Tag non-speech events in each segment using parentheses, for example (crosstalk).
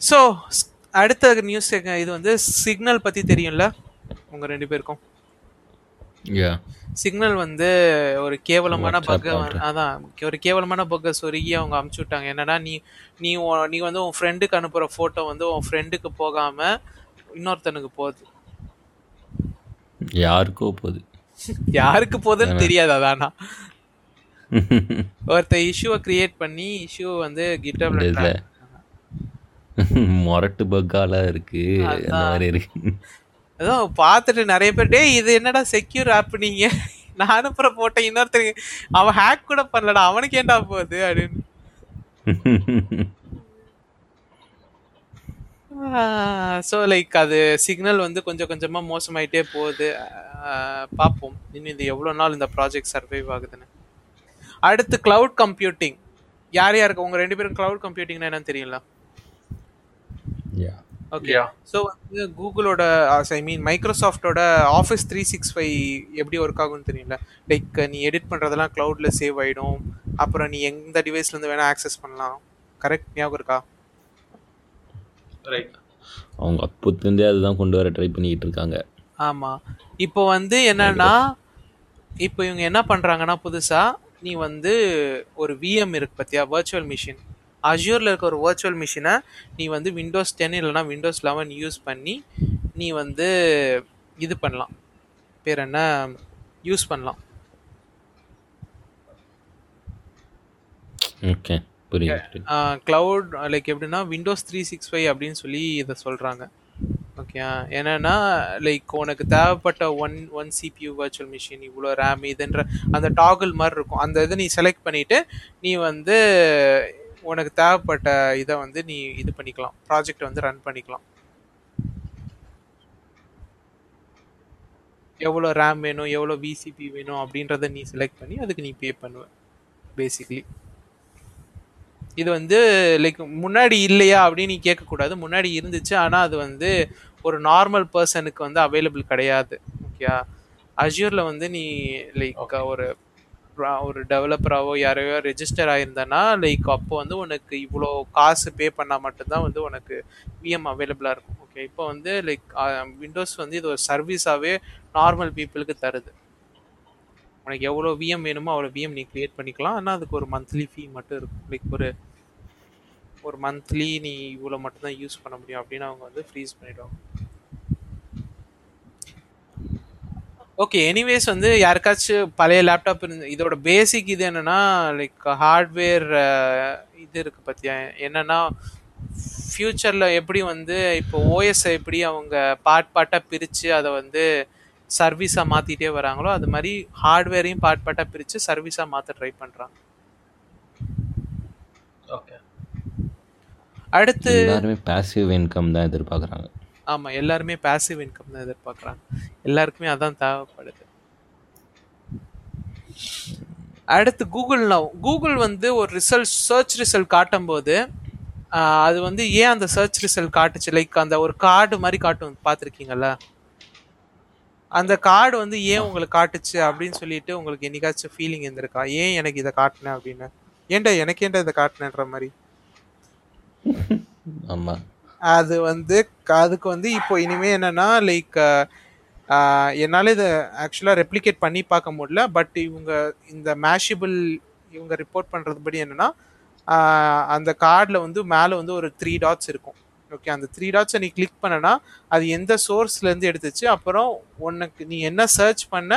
So அடுத்த news இது வந்து சிக்னல் பற்றி தெரியும்ல? உங்கள் ரெண்டு பேருக்கும். சிக்னல் வந்து ஒரு கேவலமான பக்கை. அதான் ஒரு கேவலமான பக்கை சொருகி அவங்க அமுச்சு விட்டாங்க. என்னன்னா நீ நீ நீ வந்து உன் ஃப்ரெண்டுக்கு அனுப்புற ஃபோட்டோ வந்து உன் ஃப்ரெண்டுக்கு போகாம இன்னொருத்தனுக்கு போகுது. யாருக்கோ போகுது. (laughs) யாருக்கு போகுதுன்னு தெரியாது அதானா ஒருத்த இஷ்யூவை கிரியேட் பண்ணி இஷ்யூ வந்து கிட்டப்ல மொரட்டு பக்கால இருக்கு. அந்த மாதிரி இருக்கு. அதான் பார்த்துட்டு நிறைய பேர் டேய் இது என்னடா செக்யூர் ஆப் நீங்க? நான் அனுப்புற போட்டேன். இன்னொருத்தருக்கு அவன் ஹேக் கூட பண்ணலடா. அவனுக்கு ஏன்டா போகுது? அப்படின்னு. ஸோ லைக் அது சிக்னல் வந்து கொஞ்சம் கொஞ்சமா மோசமாயிட்டே போகுது. பார்ப்போம். இன்னும் இது எவ்வளோ நாள் இந்த ப்ராஜெக்ட் சர்வைவ் ஆகுதுன்னு. அடுத்து கிளவுட் கம்ப்யூட்டிங் யார் யாருக்கு உங்க ரெண்டு பேரும் கிளவுட் கம்ப்யூட்டிங்னா என்னன்னு தெரியல ஓகே ஸோ வந்து கூகுளோட ஐ மீன் மைக்ரோசாஃப்டோட ஆஃபீஸ் த்ரீ சிக்ஸ் ஃபைவ் எப்படி ஒர்க் ஆகும்னு தெரியல லைக் நீ எடிட் பண்ணுறதெல்லாம் க்ளவுடில் சேவ் ஆகிடும் அப்புறம் நீ எந்த டிவைஸ்லேருந்து வேணால் ஆக்சஸ் பண்ணலாம். கரெக்ட் ஞாபகம் இருக்கா? ரைட் அவங்க அப்பத்துலேருந்தே அதுதான் கொண்டு வர ட்ரை பண்ணிக்கிட்டு இருக்காங்க. ஆமாம் இப்போ வந்து என்னன்னா இப்போ இவங்க என்ன பண்ணுறாங்கன்னா புதுசாக நீ வந்து ஒரு விஎம் இருக்கு பார்த்தியா வர்ச்சுவல் மிஷின் அஜூரில் இருக்க ஒரு வர்ச்சுவல் மிஷினை நீ வந்து விண்டோஸ் டென் இல்லைனா விண்டோஸ் லெவன் யூஸ் பண்ணி நீ வந்து இது பண்ணலாம். பேர் என்ன? யூஸ் பண்ணலாம். ஓகே புரியுது க்ளவுட் லைக் எப்படின்னா விண்டோஸ் த்ரீ சிக்ஸ் ஃபைவ் அப்படின்னு சொல்லி இதை சொல்கிறாங்க ஓகே என்னன்னா லைக் உனக்கு தேவைப்பட்ட one one CPU virtual machine இவ்வளோ ரேம் இதுன்ற அந்த டாகிள் மாதிரி இருக்கும். அந்த இதை நீ செலக்ட் பண்ணிவிட்டு நீ வந்து உனக்கு தேவைப்பட்ட இதை வந்து நீ இது பண்ணிக்கலாம். ப்ராஜெக்ட் வந்து ரன் பண்ணிக்கலாம். எவ்வளோ ரேம் வேணும் எவ்வளோ விசிபி வேணும் அப்படின்றத நீ செலக்ட் பண்ணி அதுக்கு நீ பே பண்ணுவ பேசிக்லி இது வந்து லைக் முன்னாடி இல்லையா அப்படின்னு நீ கேட்கக்கூடாது. முன்னாடி இருந்துச்சு ஆனால் அது வந்து ஒரு நார்மல் பர்சனுக்கு வந்து அவைலபிள் கிடையாது. ஓகேயா அஜூரில் வந்து நீ லைக் ஒரு ஒரு டெவலப்பராகவோ யாரையோ ரெஜிஸ்டர் ஆயிருந்தனா லைக் அப்போ வந்து உனக்கு இவ்வளோ காசு பே பண்ணால் மட்டும்தான் வந்து உனக்கு விஎம் அவைலபிளாக இருக்கும். ஓகே இப்போ வந்து லைக் விண்டோஸ் வந்து இது ஒரு சர்வீஸாகவே நார்மல் பீப்புளுக்கு தருது. உனக்கு எவ்வளோ விஎம் வேணுமோ அவ்வளோ விஎம் நீ கிரியேட் பண்ணிக்கலாம். ஆனால் அதுக்கு ஒரு மந்த்லி ஃபீ மட்டும் இருக்கும். லைக் ஒரு ஒரு மந்த்லி நீ இவ்வளோ மட்டும்தான் யூஸ் பண்ண முடியும் அப்படின்னு அவங்க வந்து ஃப்ரீஸ் பண்ணிவிடுவாங்க ஓகே எனிவேஸ் வந்து யாருக்காச்சும் பழைய லேப்டாப் இருந்து இதோட பேசிக் இது என்னன்னா லைக் ஹார்ட்வேர் இது இருக்கு பத்தியா? என்னன்னா ஃப்யூச்சரில் எப்படி வந்து இப்போ ஓஎஸ் எப்படி அவங்க பார்ட் பார்ட்டாக பிரித்து அதை வந்து சர்வீஸாக மாற்றிட்டே வராங்களோ அது மாதிரி ஹார்ட்வேரையும் பார்ட் பார்ட்டாக பிரித்து சர்வீஸாக மாற்ற ட்ரை பண்ணுறாங்க ஓகே அடுத்து எல்லாருமே பாசிவ் இன்கம் தான் எதிர்பார்க்குறாங்க. ஆமாம் எல்லாருமே பேசிவ் இன்கம் தான் எதிர்பார்க்குறாங்க. எல்லாருக்குமே அதான் தேவைப்படுது. அடுத்து கூகுள் நவ் கூகுள் வந்து ஒரு ரிசல்ட் சர்ச் ரிசல்ட் காட்டும் போது அது வந்து ஏன் அந்த சர்ச் ரிசல்ட் காட்டுச்சு? லைக் அந்த ஒரு கார்டு மாதிரி காட்டும் பார்த்துருக்கீங்கல்ல? அந்த கார்டு வந்து ஏன் உங்களுக்கு காட்டுச்சு அப்படின்னு சொல்லிட்டு உங்களுக்கு என்னைக்காச்சும் ஃபீலிங் இருந்திருக்கா? ஏன் எனக்கு இதை காட்டினேன் அப்படின்னு? ஏன்டா எனக்கு ஏன்டா இதை காட்டினேன்ற மாதிரி? ஆமாம் அது வந்து க- அதுக்கு வந்து இப்போ இனிமே என்னன்னா லைக் என்னால் இதை ஆக்சுவலாக ரெப்ளிகேட் பண்ணி பார்க்க முடியல. பட் இவங்க இந்த மேஷிபிள் இவங்க ரிப்போர்ட் பண்ணுறது படி என்னென்னா அந்த கார்டில் வந்து மேலே வந்து ஒரு த்ரீ டாட்ஸ் இருக்கும். ஓகே அந்த த்ரீ டாட்ஸை நீ கிளிக் பண்ணனா அது எந்த சோர்ஸ்லேருந்து எடுத்துச்சு அப்புறம் உனக்கு நீ என்ன சர்ச் பண்ண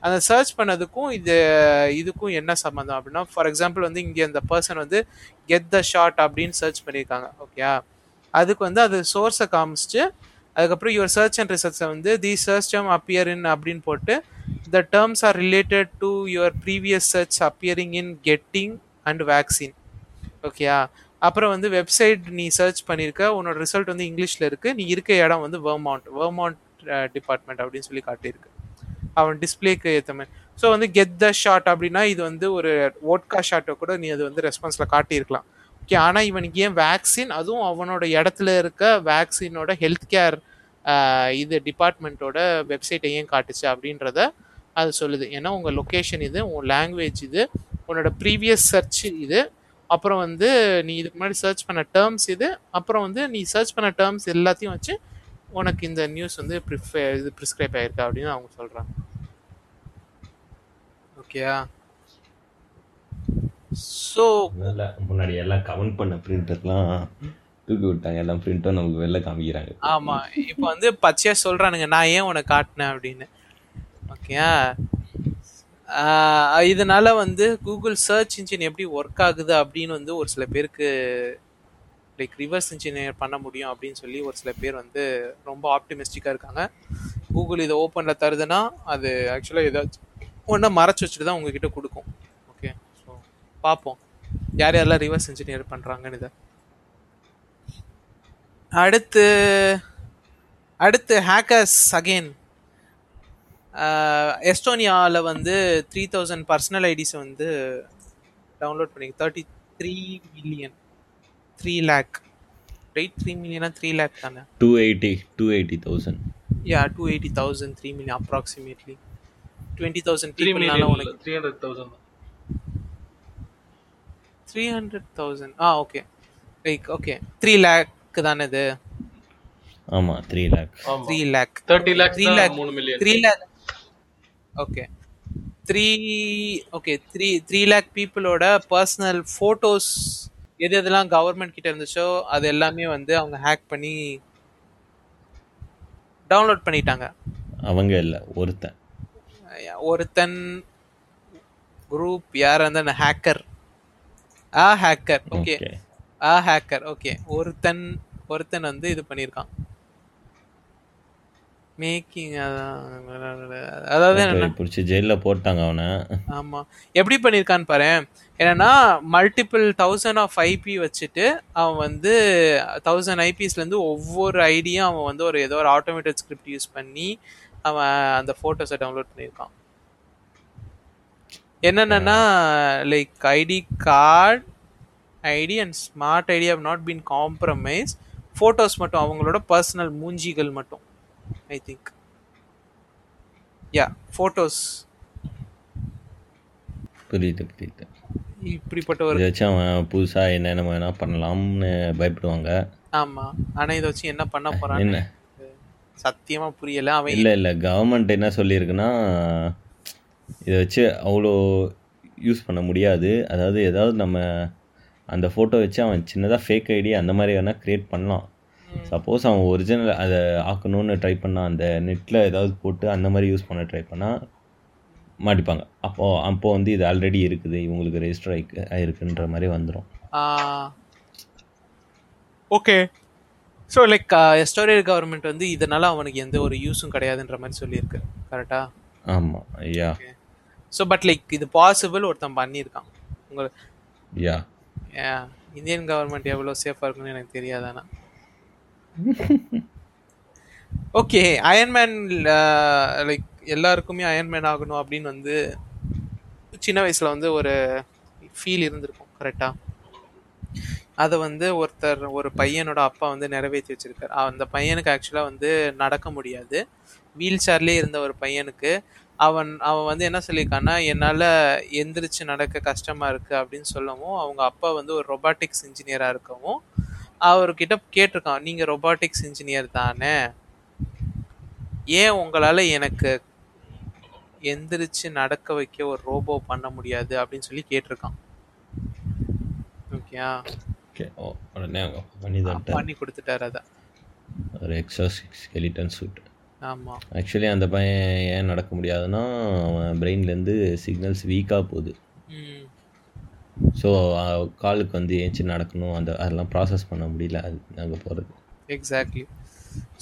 அந்த சர்ச் பண்ணதுக்கும் இது இதுக்கும் என்ன சம்மந்தம் அப்படின்னா ஃபார் எக்ஸாம்பிள் வந்து இங்கே அந்த பர்சன் வந்து கெட் த ஷாட் அப்படின்னு சர்ச் பண்ணியிருக்காங்க ஓகே அதுக்கு வந்து அது சோர்ஸை காமிச்சிட்டு அதுக்கப்புறம் யுவர் சர்ச் அண்ட் ரிசர்ச்சை வந்து the search term appear in அப்படின்னு போட்டு the terms are related to your previous search appearing in getting and vaccine ஓகேயா அப்புறம் வந்து வெப்சைட் நீ சர்ச் பண்ணியிருக்க உன்னோட ரிசல்ட் வந்து இங்கிலீஷில் இருக்குது நீ இருக்க இடம் வந்து வேர்மவுண்ட் வேர்மௌண்ட் டிபார்ட்மெண்ட் அப்படின்னு சொல்லி காட்டியிருக்கு. அவன் டிஸ்பிளேக்கு ஏற்ற மாதிரி. ஸோ வந்து கெட் த ஷாட் அப்படின்னா இது வந்து ஒரு ஓட்கா ஷாட்டை கூட நீ அது வந்து ரெஸ்பான்ஸில் காட்டியிருக்கலாம். ஓகே ஆனால் இவனுக்கு ஏன் வேக்சின் அதுவும் அவனோட இடத்துல இருக்க வேக்சினோட ஹெல்த் கேர் இது டிபார்ட்மெண்ட்டோட வெப்சைட்டை ஏன் காட்டுச்சு அப்படின்றத அது சொல்லுது. ஏன்னா உங்கள் லொக்கேஷன் இது உன் லாங்குவேஜ் இது உன்னோட ப்ரீவியஸ் சர்ச் இது அப்புறம் வந்து நீ இதுக்கு முன்னாடி சர்ச் பண்ண டேர்ம்ஸ் இது அப்புறம் வந்து நீ சர்ச் பண்ண டேர்ம்ஸ் எல்லாத்தையும் வச்சு உனக்கு இந்த நியூஸ் வந்து ப்ரிஃபே இது ப்ரிஸ்கிரைப் ஆயிருக்கு அப்படின்னு அவங்க சொல்கிறாங்க ஓகேயா ஸோ முன்னாடி எல்லாம் கமெண்ட் பண்ண பிரிண்டர்லாம் தூக்கி விட்டாங்க. எல்லாம் பிரிண்ட்டும் நமக்கு வெளில காமிக்கிறாங்க. ஆமா. இப்போ வந்து பச்சையா சொல்றானுங்க நான் ஏன் உனக்கு காட்டினேன்? அப்படின்னு. ஓகேயா இதனால வந்து கூகுள் சர்ச் இன்ஜின் எப்படி ஒர்க் ஆகுது அப்படின்னு வந்து ஒரு சில பேருக்கு லைக் ரிவர்ஸ் இன்ஜினியர் பண்ண முடியும் அப்படின்னு சொல்லி ஒரு சில பேர் வந்து ரொம்ப ஆப்டிமிஸ்டிக்காக இருக்காங்க. கூகுள் இதை ஓப்பனில் தருதுன்னா அது ஆக்சுவலாக ஏதாச்சும் ஒன்றா மறைச்சு வச்சுட்டு தான் உங்ககிட்ட கொடுக்கும். பார்ப்போம். யார் யாரெல்லாம் ரிவர்ஸ் இன்ஜினியர் பண்ணுறாங்கன்னு இதை. அடுத்து அடுத்து ஹேக்கர்ஸ் அகெயின் எஸ்டோனியாவில் வந்து த்ரீ தௌசண்ட் பர்சனல் ஐடிஸ் வந்து டவுன்லோட் பண்ணி thirty three million three lakh right three millionaire three lakh தானே? Two eighty two eighty thousand yeah two eighty thousand three million approximately twenty thousand three million உனக்கு three hundred thousand three hundred thousand ஆ okay like okay three lakh தானே இது? ஆமாம் three lakh ஆமா. Three lakh thirty lakhs three lakh மூணு million three lakh okay three okay three three lakh பீப்புளோட personal photos எது எதெல்லாம் government கிட்ட இருந்துச்சோ அது எல்லாமே வந்து அவங்க ஹேக் பண்ணி டவுன்லோட் பண்ணிட்டாங்க. அவங்க இல்லை ஒருத்தன். ஒருத்தன் குரூப் யார் அந்த ஹேக்கர் ஆ ஹேக்கர் ஓகே ஆ ஹேக்கர் ஓகே ஒருத்தன் ஒருத்தன் வந்து இது பண்ணியிருக்கான். மேக்கிங் அதாவது என்ன பிடிச்சி ஜெயிலில் போட்டாங்க அவனை. ஆமா. எப்படி பண்ணியிருக்கான்னு பாரு என்னன்னா மல்டிபிள் தௌசண்ட் ஆஃப் ஐபி வச்சுட்டு அவன் வந்து தௌசண்ட் ஐபிஸ்ல இருந்து ஒவ்வொரு ஐடியும் அவன் வந்து ஒரு ஏதோ ஒரு ஆட்டோமேட்டட் ஸ்கிரிப்ட் யூஸ் பண்ணி அவன் அந்த போட்டோஸை டவுன்லோட் பண்ணியிருக்கான். என்னென்னா like ID card ID and smart ID have not been compromise photos மட்டும் அவங்களோட பர்சனல் மூஞ்சிகள் மட்டும் ஐ திங்க் யா ஃபோட்டோஸ் புரியுது புரியுது. இப்படிப்பட்ட ஒரு வச்சு அவன் புதுசாக என்னென்ன வேணா பண்ணலாம்னு பயப்படுவாங்க. ஆமா. ஆனா இதை வச்சு என்ன பண்ண போறான்னு என்ன? சத்தியமா புரியல. அவன் இல்லை இல்லை கவர்மெண்ட் என்ன சொல்லியிருக்குன்னா இதை வச்சு அவ்வளோ யூஸ் பண்ண முடியாது. அதாவது ஏதாவது நம்ம அந்த ஃபோட்டோ வச்சு அவன் சின்னதாக ஃபேக் ஐடி அந்த மாதிரி வேணால் க்ரியேட் பண்ணலாம். சப்போஸ் அவன் ஒரிஜினல் அதை ஆக்கணும்னு ட்ரை பண்ணால் அந்த நெட்டில் ஏதாவது போட்டு அந்த மாதிரி யூஸ் பண்ண ட்ரை பண்ணால் மாட்டிப்பாங்க. அப்போது அப்போ வந்து இது ஆல்ரெடி இருக்குது. இவங்களுக்கு ரெஜிஸ்டர் ஆகி ஆயிருக்குன்ற மாதிரி வந்துடும் okay so like Estonian government வந்து இதனால அவனுக்கு எந்த ஒரு யூஸும் கிடையாதுன்ற மாதிரி சொல்லியிருக்கு. கரெக்டா ஆமாம் ஐயா ஸோ பட் லைக் இது பாசிபிள் ஒருத்தன் பண்ணியிருக்கான். உங்களுக்கு யா இந்தியன் கவர்மெண்ட் எவ்வளோ சேஃபாக இருக்குன்னு எனக்கு தெரியாது ஆனால் ஓகே அயன்மேன் லைக் எல்லாருக்குமே அயன்மேன் ஆகணும் அப்படின்னு வந்து சின்ன வயசில் வந்து ஒரு ஃபீல் இருந்திருக்கும் கரெக்டாக அதை வந்து ஒருத்தர் ஒரு பையனோட அப்பா வந்து நிறைவேற்றி வச்சிருக்காரு. அந்த பையனுக்கு ஆக்சுவலாக வந்து நடக்க முடியாது. வீல் சேர்லேயே இருந்த ஒரு பையனுக்கு அவன் அவன் வந்து என்ன சொல்லியிருக்கான்னா என்னால் எந்திரிச்சு நடக்க கஷ்டமாக இருக்குது அப்படின்னு சொல்லவும் அவங்க அப்பா வந்து ஒரு ரொபாட்டிக்ஸ் இன்ஜினியராக இருக்கவும் அவர்கிட்ட கேட்டிருக்கான் நீங்கள் ரொபாட்டிக்ஸ் இன்ஜினியர் தானே? ஏன் உங்களால் எனக்கு எந்திரிச்சு நடக்க வைக்க ஒரு ரோபோ பண்ண முடியாது? அப்படின்னு சொல்லி கேட்டிருக்கான். ஓகேயா? பண்ணி கொடுத்துட்டாரு அதை ஒரு எக்ஸா ஸ்கெலிட்டன் சூட் ஆமாம் ஆக்சுவலி அந்த பையன் ஏன் நடக்க முடியாதுன்னா அவன் பிரெயின்லேருந்து சிக்னல்ஸ் வீக்காக போகுது. ஸோ காலுக்கு வந்து ஏஞ்சி நடக்கணும். அந்த அதெல்லாம் ப்ராசஸ் பண்ண முடியல அது அங்கே போகிறது எக்ஸாக்ட்லி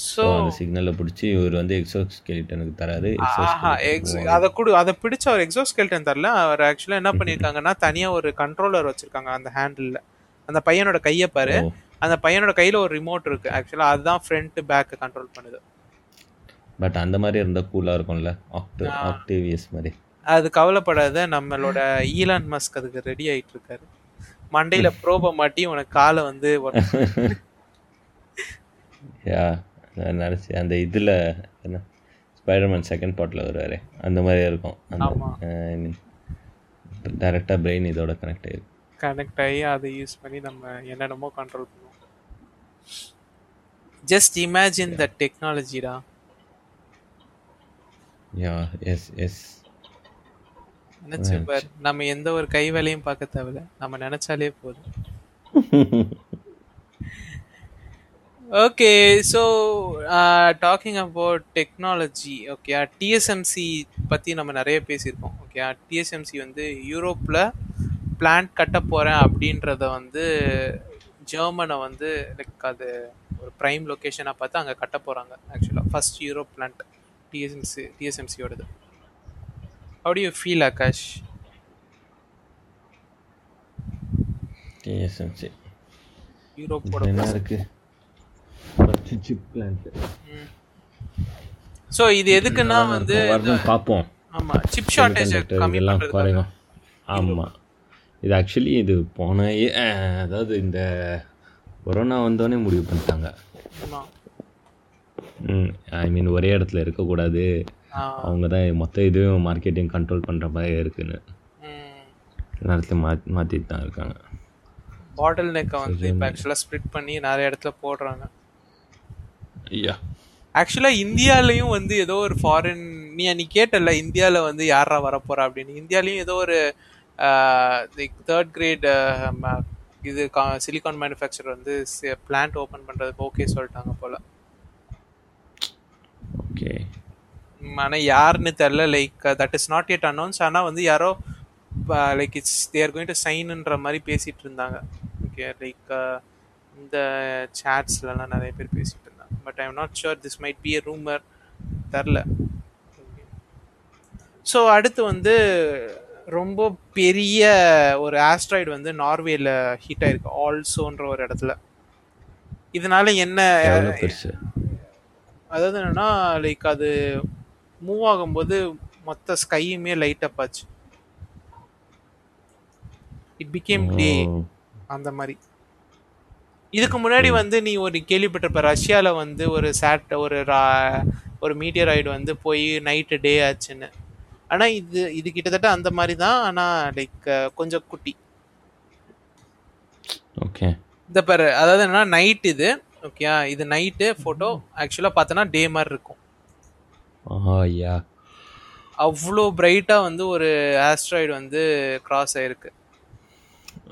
ஸோ அந்த சிக்னலை பிடிச்சி இவர் வந்து எக்ஸோ ஸ்கெலிட்டனுக்கு தராரு அதை கொடு அதை பிடிச்ச அவர் எக்ஸோஸ்கெல்டன் தரல. அவர் ஆக்சுவலாக என்ன பண்ணியிருக்காங்கன்னா தனியாக ஒரு கண்ட்ரோலர் வச்சிருக்காங்க அந்த ஹேண்டிலில் அந்த பையனோட கையை பாரு. அந்த பையனோட கையில் ஒரு ரிமோட் இருக்கு. ஆக்சுவலாக அதுதான் ஃப்ரண்ட் பேக் கண்ட்ரோல் பண்ணுது. பட் அந்த மாதிரி இருந்தால் கூலாக இருக்கும்ல? ஆக்டோ ஆக்டேவியஸ் மாதிரி. அது கவலைப்படாத நம்மளோட ஈலான் மஸ்க் அதுக்கு ரெடி ஆயிட்டு இருக்காரு மண்டையில (laughs) ப்ரோபை மாட்டி உனக்கு காலை வந்து யா (laughs) நான் நினச்சி அந்த இதில் என்ன? ஸ்பைடர்மேன் செகண்ட் பார்ட்டில் வருவார். அந்த மாதிரியே இருக்கும். அந்த. டேரெக்டாக பிரெயின் இதோட கனெக்ட் ஆகிருக்கும் கனெக்ட் ஆகி அதை யூஸ் பண்ணி நம்ம என்னென்னமோ கண்ட்ரோல் பண்ணுவோம். ஜஸ்ட் இமேஜின் த டெக்னாலஜிடா யா எஸ் எஸ் நினைச்சு பாரு நம்ம எந்த ஒரு கை வேலையும் பார்க்க தேவையில்ல. நம்ம நினைச்சாலே போதும். Okay so talking about technology okay TSMC பற்றி நம்ம நிறைய பேசியிருக்கோம் ஓகே டிஎஸ்எம்சி வந்து யூரோப்பில் பிளான்ட் கட்ட போகிறேன் அப்படின்றத வந்து ஜெர்மனை வந்து லைக் அது ஒரு ப்ரைம் லொக்கேஷனாக பார்த்து அங்கே கட்ட போகிறாங்க ஆக்சுவலாக first Europe plant TSMC டிஎஸ்எம்சியோடது how do you feel Akash TSMC யூரோப்போட என்ன இருக்கு? ஃபர்ஸ்ட் சிப் பிளான்ட் ஸோ இது எதுக்குன்னா வந்து வரணும் பார்ப்போம். ஆமா சிப் ஷார்ட்டேஜ் கம்மி பண்றது குறையும் ஆமாம் இது ஆக்சுவலி இது போன அதாவது இந்த கொரோனா வந்தோடனே முடிவு பண்ணிட்டாங்க. ஆமா ஐ மீன் ஒரே இடத்துல இருக்கக்கூடாது. அவங்க தான் மொத்த இதுவும் மார்க்கெட்டிங் கண்ட்ரோல் பண்ணுற மாதிரி இருக்குன்னு. நேரத்தில் மா மாற்றிட்டு தான் இருக்காங்க. பாட்டில் நெக்கை வந்து இப்போ ஆக்சுவலாக ஸ்ப்ளிட் பண்ணி நிறைய இடத்துல போடுறாங்க. ஐயா. ஆக்சுவலாக இந்தியாலையும் வந்து ஏதோ ஒரு ஃபாரின் நீ நீ கேட்டல இந்தியாவில் வந்து யாரா வரப்போறா அப்படின்னு. இந்தியாலையும் ஏதோ ஒரு லைக் தேர்ட் கிரேட் இது சிலிகான் மேனுஃபேக்சர் வந்து பிளான்ட் ஓப்பன் பண்ணுறதுக்கு ஓகே சொல்லிட்டாங்க போல. ஓகே ஆனால் யாருன்னு தெரில like that is not yet announce ஆனால் வந்து யாரோ like it's there going to சைன்ன்ற மாதிரி பேசிட்டு இருந்தாங்க. ஓகே லைக் இந்த சேட்ஸ்லலாம் நிறைய பேர் பேசிட்டு இருந்தாங்க. But I am not sure this might be a rumour தெரில ஸோ அடுத்து வந்து ரொம்ப பெரிய ஒரு ஆஸ்ட்ராய்டு வந்து நார்வேல ஹீட் ஆயிருக்கு. ஆல்சோன்ற ஒரு இடத்துல. இதனால என்ன அதாவது என்னன்னா லைக் அது மூவ் ஆகும்போது மொத்த ஸ்கையுமே லைட் அப் ஆச்சு. இட் பிகேம் டே அந்த மாதிரி. இதுக்கு முன்னாடி வந்து நீ ஒரு கேள்விப்பட்டிருப்ப ரஷ்யால வந்து ஒரு சேட் ஒரு ஒரு மீட்டியராய்டு வந்து போய் நைட்டு டே ஆச்சுன்னு. ஆனா இது இது கிட்டத்தட்ட அந்த மாதிரி தான். ஆனா லைக் கொஞ்சம் குட்டி. ஓகே இந்த பாரு அதாவது என்னன்னா நைட் இது. ஓகே இது நைட்டு ஃபோட்டோ ஆக்சுவலாக பார்த்தோன்னா டே மாதிரி இருக்கும். ஐயா. அவ்வளோ பிரைட்டாக வந்து ஒரு ஆஸ்ட்ராய்டு வந்து கிராஸ் ஆயிருக்கு.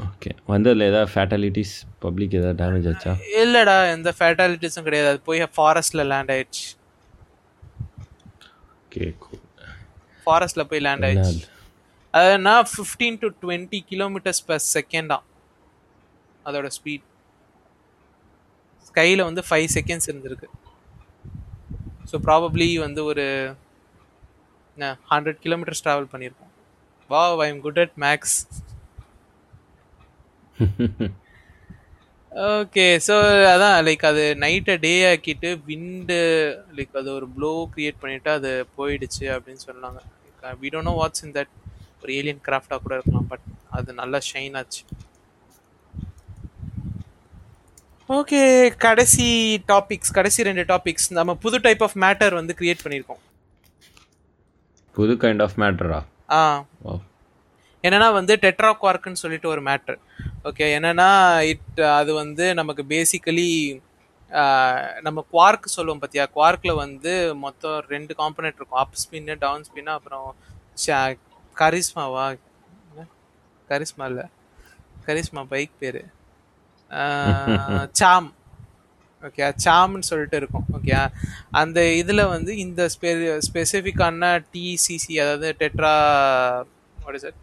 ஓகே. வந்ததில் ஏதாவது ஃபேட்டாலிட்டிஸ் பப்ளிக் ஏதாவது டேமேஜ் ஆச்சா? இல்லடா எந்த ஃபேட்டாலிட்டிஸும் கிடையாது. அது போய் ஃபாரஸ்ட்ல லேண்ட் ஆயிடுச்சு. Okay cool. ஃபாரஸ்ட்ல போய் லேண்ட் ஆயிடுச்சு. அதுனா fifteen to twenty kilometres per செகண்டா அதோட ஸ்பீட் ஸ்கையில் வந்து ஃபைவ் செகண்ட்ஸ் இருந்திருக்கு. ஸோ ப்ராபப்ளி வந்து ஒரு ஹண்ட்ரட் கிலோமீட்டர்ஸ் ட்ராவல் பண்ணியிருக்கோம் வா I am good at max okay so அதான் லைக் அது நைட்டை டே ஆக்கிட்டு விண்டு லைக் அது ஒரு ப்ளோ கிரியேட் பண்ணிவிட்டு அது போயிடுச்சு அப்படின்னு சொன்னாங்க. We don't know what's in that ஒரு ஏலியன் கிராஃப்டாக கூட இருக்கலாம் பட் அது நல்லா ஷைன் ஆச்சு. ஓகே கடைசி டாபிக்ஸ் கடைசி ரெண்டு டாபிக்ஸ் நம்ம புது டைப் ஆஃப் மேட்டர் வந்து கிரியேட் பண்ணியிருக்கோம். புது கைண்ட் ஆஃப் மேட்டரா ஆ? என்னன்னா வந்து டெட்ரா குவார்க்குன்னு சொல்லிட்டு ஒரு மேட்ரு ஓகே என்னன்னா இட் அது வந்து நமக்கு பேசிக்கலி நம்ம குவார்க் சொல்லுவோம் பார்த்தியா குவார்க்கில் வந்து மொத்தம் ரெண்டு காம்பனெண்ட் இருக்கும். அப் ஸ்பின்னு டவுன் ஸ்பின்னு அப்புறம் கரிஸ்மாவா கரிஸ்மா இல்லை. கரிஸ்மா பைக் பேர். சாம். ஓகே சாம்னு சொல்லிட்டு இருக்கும். ஓகே அந்த இதில் வந்து இந்த ஸ்பெ ஸ்பெசிஃபிக்கான டிசிசி அதாவது டெட்ரா சார்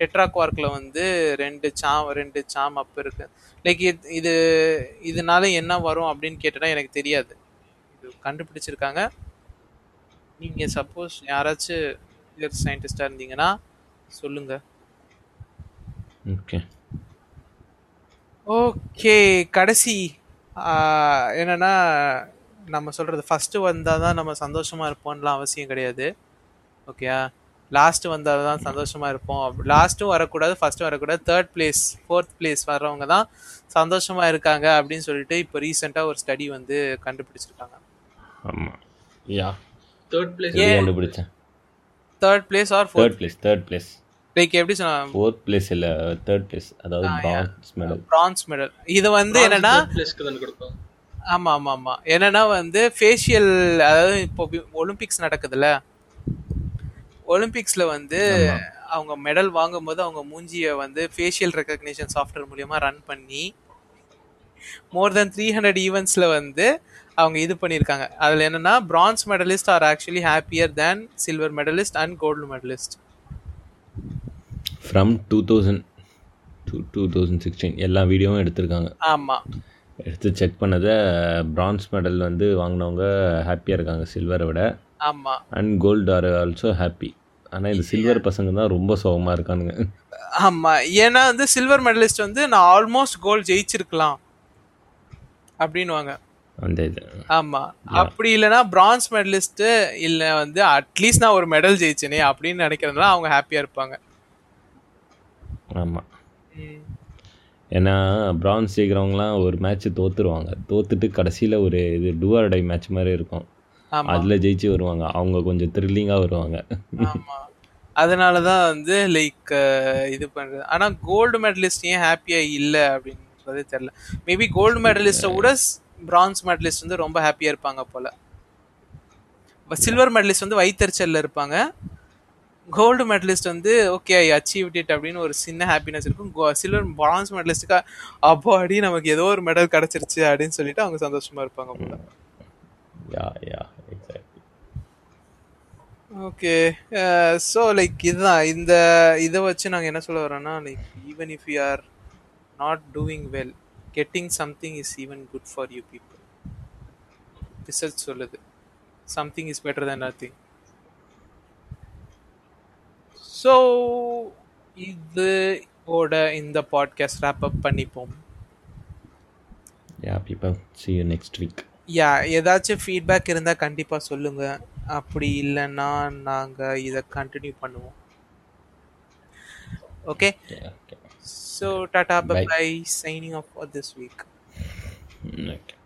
டெட்ரா குவார்க்கில் வந்து ரெண்டு சாம் ரெண்டு சாம் அப் இருக்கு. லைக் இது இதனால என்ன வரும் அப்படின்னு கேட்டனா எனக்கு தெரியாது. இது கண்டுபிடிச்சிருக்காங்க. நீங்கள் சப்போஸ் யாராச்சும் சயின்டிஸ்டாக இருந்தீங்கன்னா சொல்லுங்கள் ஓகே ஓகே கடைசி. என்னன்னா நம்ம சொல்றது ஃபர்ஸ்ட் வந்தால் தான் நம்ம சந்தோஷமா இருப்போம்லாம் அவசியம் கிடையாது. ஓகேயா லாஸ்ட் வந்தால் தான் சந்தோஷமா இருப்போம். லாஸ்ட்டும் வரக்கூடாது ஃபர்ஸ்ட்டும் வரக்கூடாது. தேர்ட் பிளேஸ் ஃபோர்த் பிளேஸ் வர்றவங்க தான் சந்தோஷமா இருக்காங்க அப்படின்னு சொல்லிட்டு இப்போ ரீசெண்டாக ஒரு ஸ்டடி வந்து கண்டுபிடிச்சிருக்காங்க. ஆமாம் யா தேர்ட் பிளேஸ் கண்டுபிடிச்சேன் third place or fourth place third place like எப்படி சொன்னா ஃபோர்த் பிளேஸ் இல்லை தேர்ட் பிளேஸ் அதாவது பிரான்ஸ் மெடல் பிரான்ஸ் மெடல் இது வந்து என்னன்னா ஆமா ஆமா ஆமா என்னன்னா வந்து ஃபேஷியல் அதாவது இப்போ ஒலிம்பிக்ஸ் நடக்குதுல்ல. ஒலிம்பிக்ஸ்ல வந்து அவங்க மெடல் வாங்கும்போது அவங்க மூஞ்சிய வந்து ஃபேஷியல் ரெக்கக்னிஷன் சாஃப்ட்வேர் மூலியமா ரன் பண்ணி மோர் தென் த்ரீ ஹண்ட்ரட் ஈவெண்ட்ஸ்ல வந்து அவங்க இது பண்ணியிருக்காங்க. அதுல என்னன்னா bronze medalist are actually happier than silver medalist and gold medalist from two thousand two to thousand sixteen எல்லா வீடியோவும் எடுத்திருக்காங்க. ஆமா. எடுத்து செக் பண்ணதை பிரான்ஸ் மெடல் வந்து வாங்கினவங்க ஹாப்பியாக இருக்காங்க சில்வரை விட. ஆமா. And gold are also happy ஆனால் இந்த சில்வர் பசங்க தான் ரொம்ப சோகமாக இருக்கானுங்க. ஆமா. ஏன்னா வந்து சில்வர் மெடலிஸ்ட் வந்து நான் ஆல்மோஸ்ட் கோல்ட் ஜெயிச்சிருக்கலாம். அப்படின்னுவாங்க. அந்த இது. ஆமா. அப்படி இல்லைன்னா பிரான்ஸ் மெடலிஸ்ட் இல்ல வந்து அட்லீஸ்ட் நான் ஒரு மெடல் ஜெயிச்சேனே அப்படின்னு நினைக்கிறதுனால அவங்க ஹாப்பியா இருப்பாங்க. ஆமாம். ஏன்னா பிரான்ஸ் ஜெயிக்கிறவங்களாம் ஒரு மேட்ச் தோத்துருவாங்க. தோத்துட்டு கடைசியில் ஒரு இது டூஆர் டை மேட்ச் மாதிரி இருக்கும். ஆமா. அதில் ஜெயிச்சு வருவாங்க. அவங்க கொஞ்சம் த்ரில்லிங்காக வருவாங்க. ஆமா. அதனாலதான் வந்து லைக் இது பண்றது. ஆனா கோல்டு மெடலிஸ்ட் ஏன் ஹாப்பியா இல்ல அப்படின்றது தெரியல. மேபி கோல்டு மெடலிஸ்ட விட பிரான்ஸ் மெடலிஸ்ட் வந்து ரொம்ப ஹாப்பியா இருப்பாங்க போல. சில்வர் மெடலிஸ்ட் வந்து வயிற்றுச்சல்ல இருப்பாங்க. கோல்டு மெடலிஸ்ட் வந்து ஓகே ஐ அச்சீவ் இட் அப்படின்னு ஒரு சின்ன ஹாப்பினஸ் இருக்கும். சில்வர் பிரான்ஸ் மெடலிஸ்டுக்கா அப்போ அடி நமக்கு ஏதோ ஒரு மெடல் கிடைச்சிருச்சு அப்படின்னு சொல்லிட்டு அவங்க சந்தோஷமா இருப்பாங்க போல. Yeah yeah okay so like இதுதான். இந்த இதை வச்சு நாங்கள் என்ன சொல்ல வரோம்னா like even if you are not doing well getting something is even good for you people research சொல்லுது. Something is better than nothing so இது ஓட இந்த பாட்காஸ்ட் ரேப் அப் பண்ணிப்போம். Yeah people see you next week. Yeah ஏதாச்சும் feedback இருந்தால் கண்டிப்பாக சொல்லுங்கள் அப்படி இல்லைன்னா நாங்கள் இதை கண்டினியூ பண்ணுவோம். Okay. So tata Bye. Bye signing off for this week okay.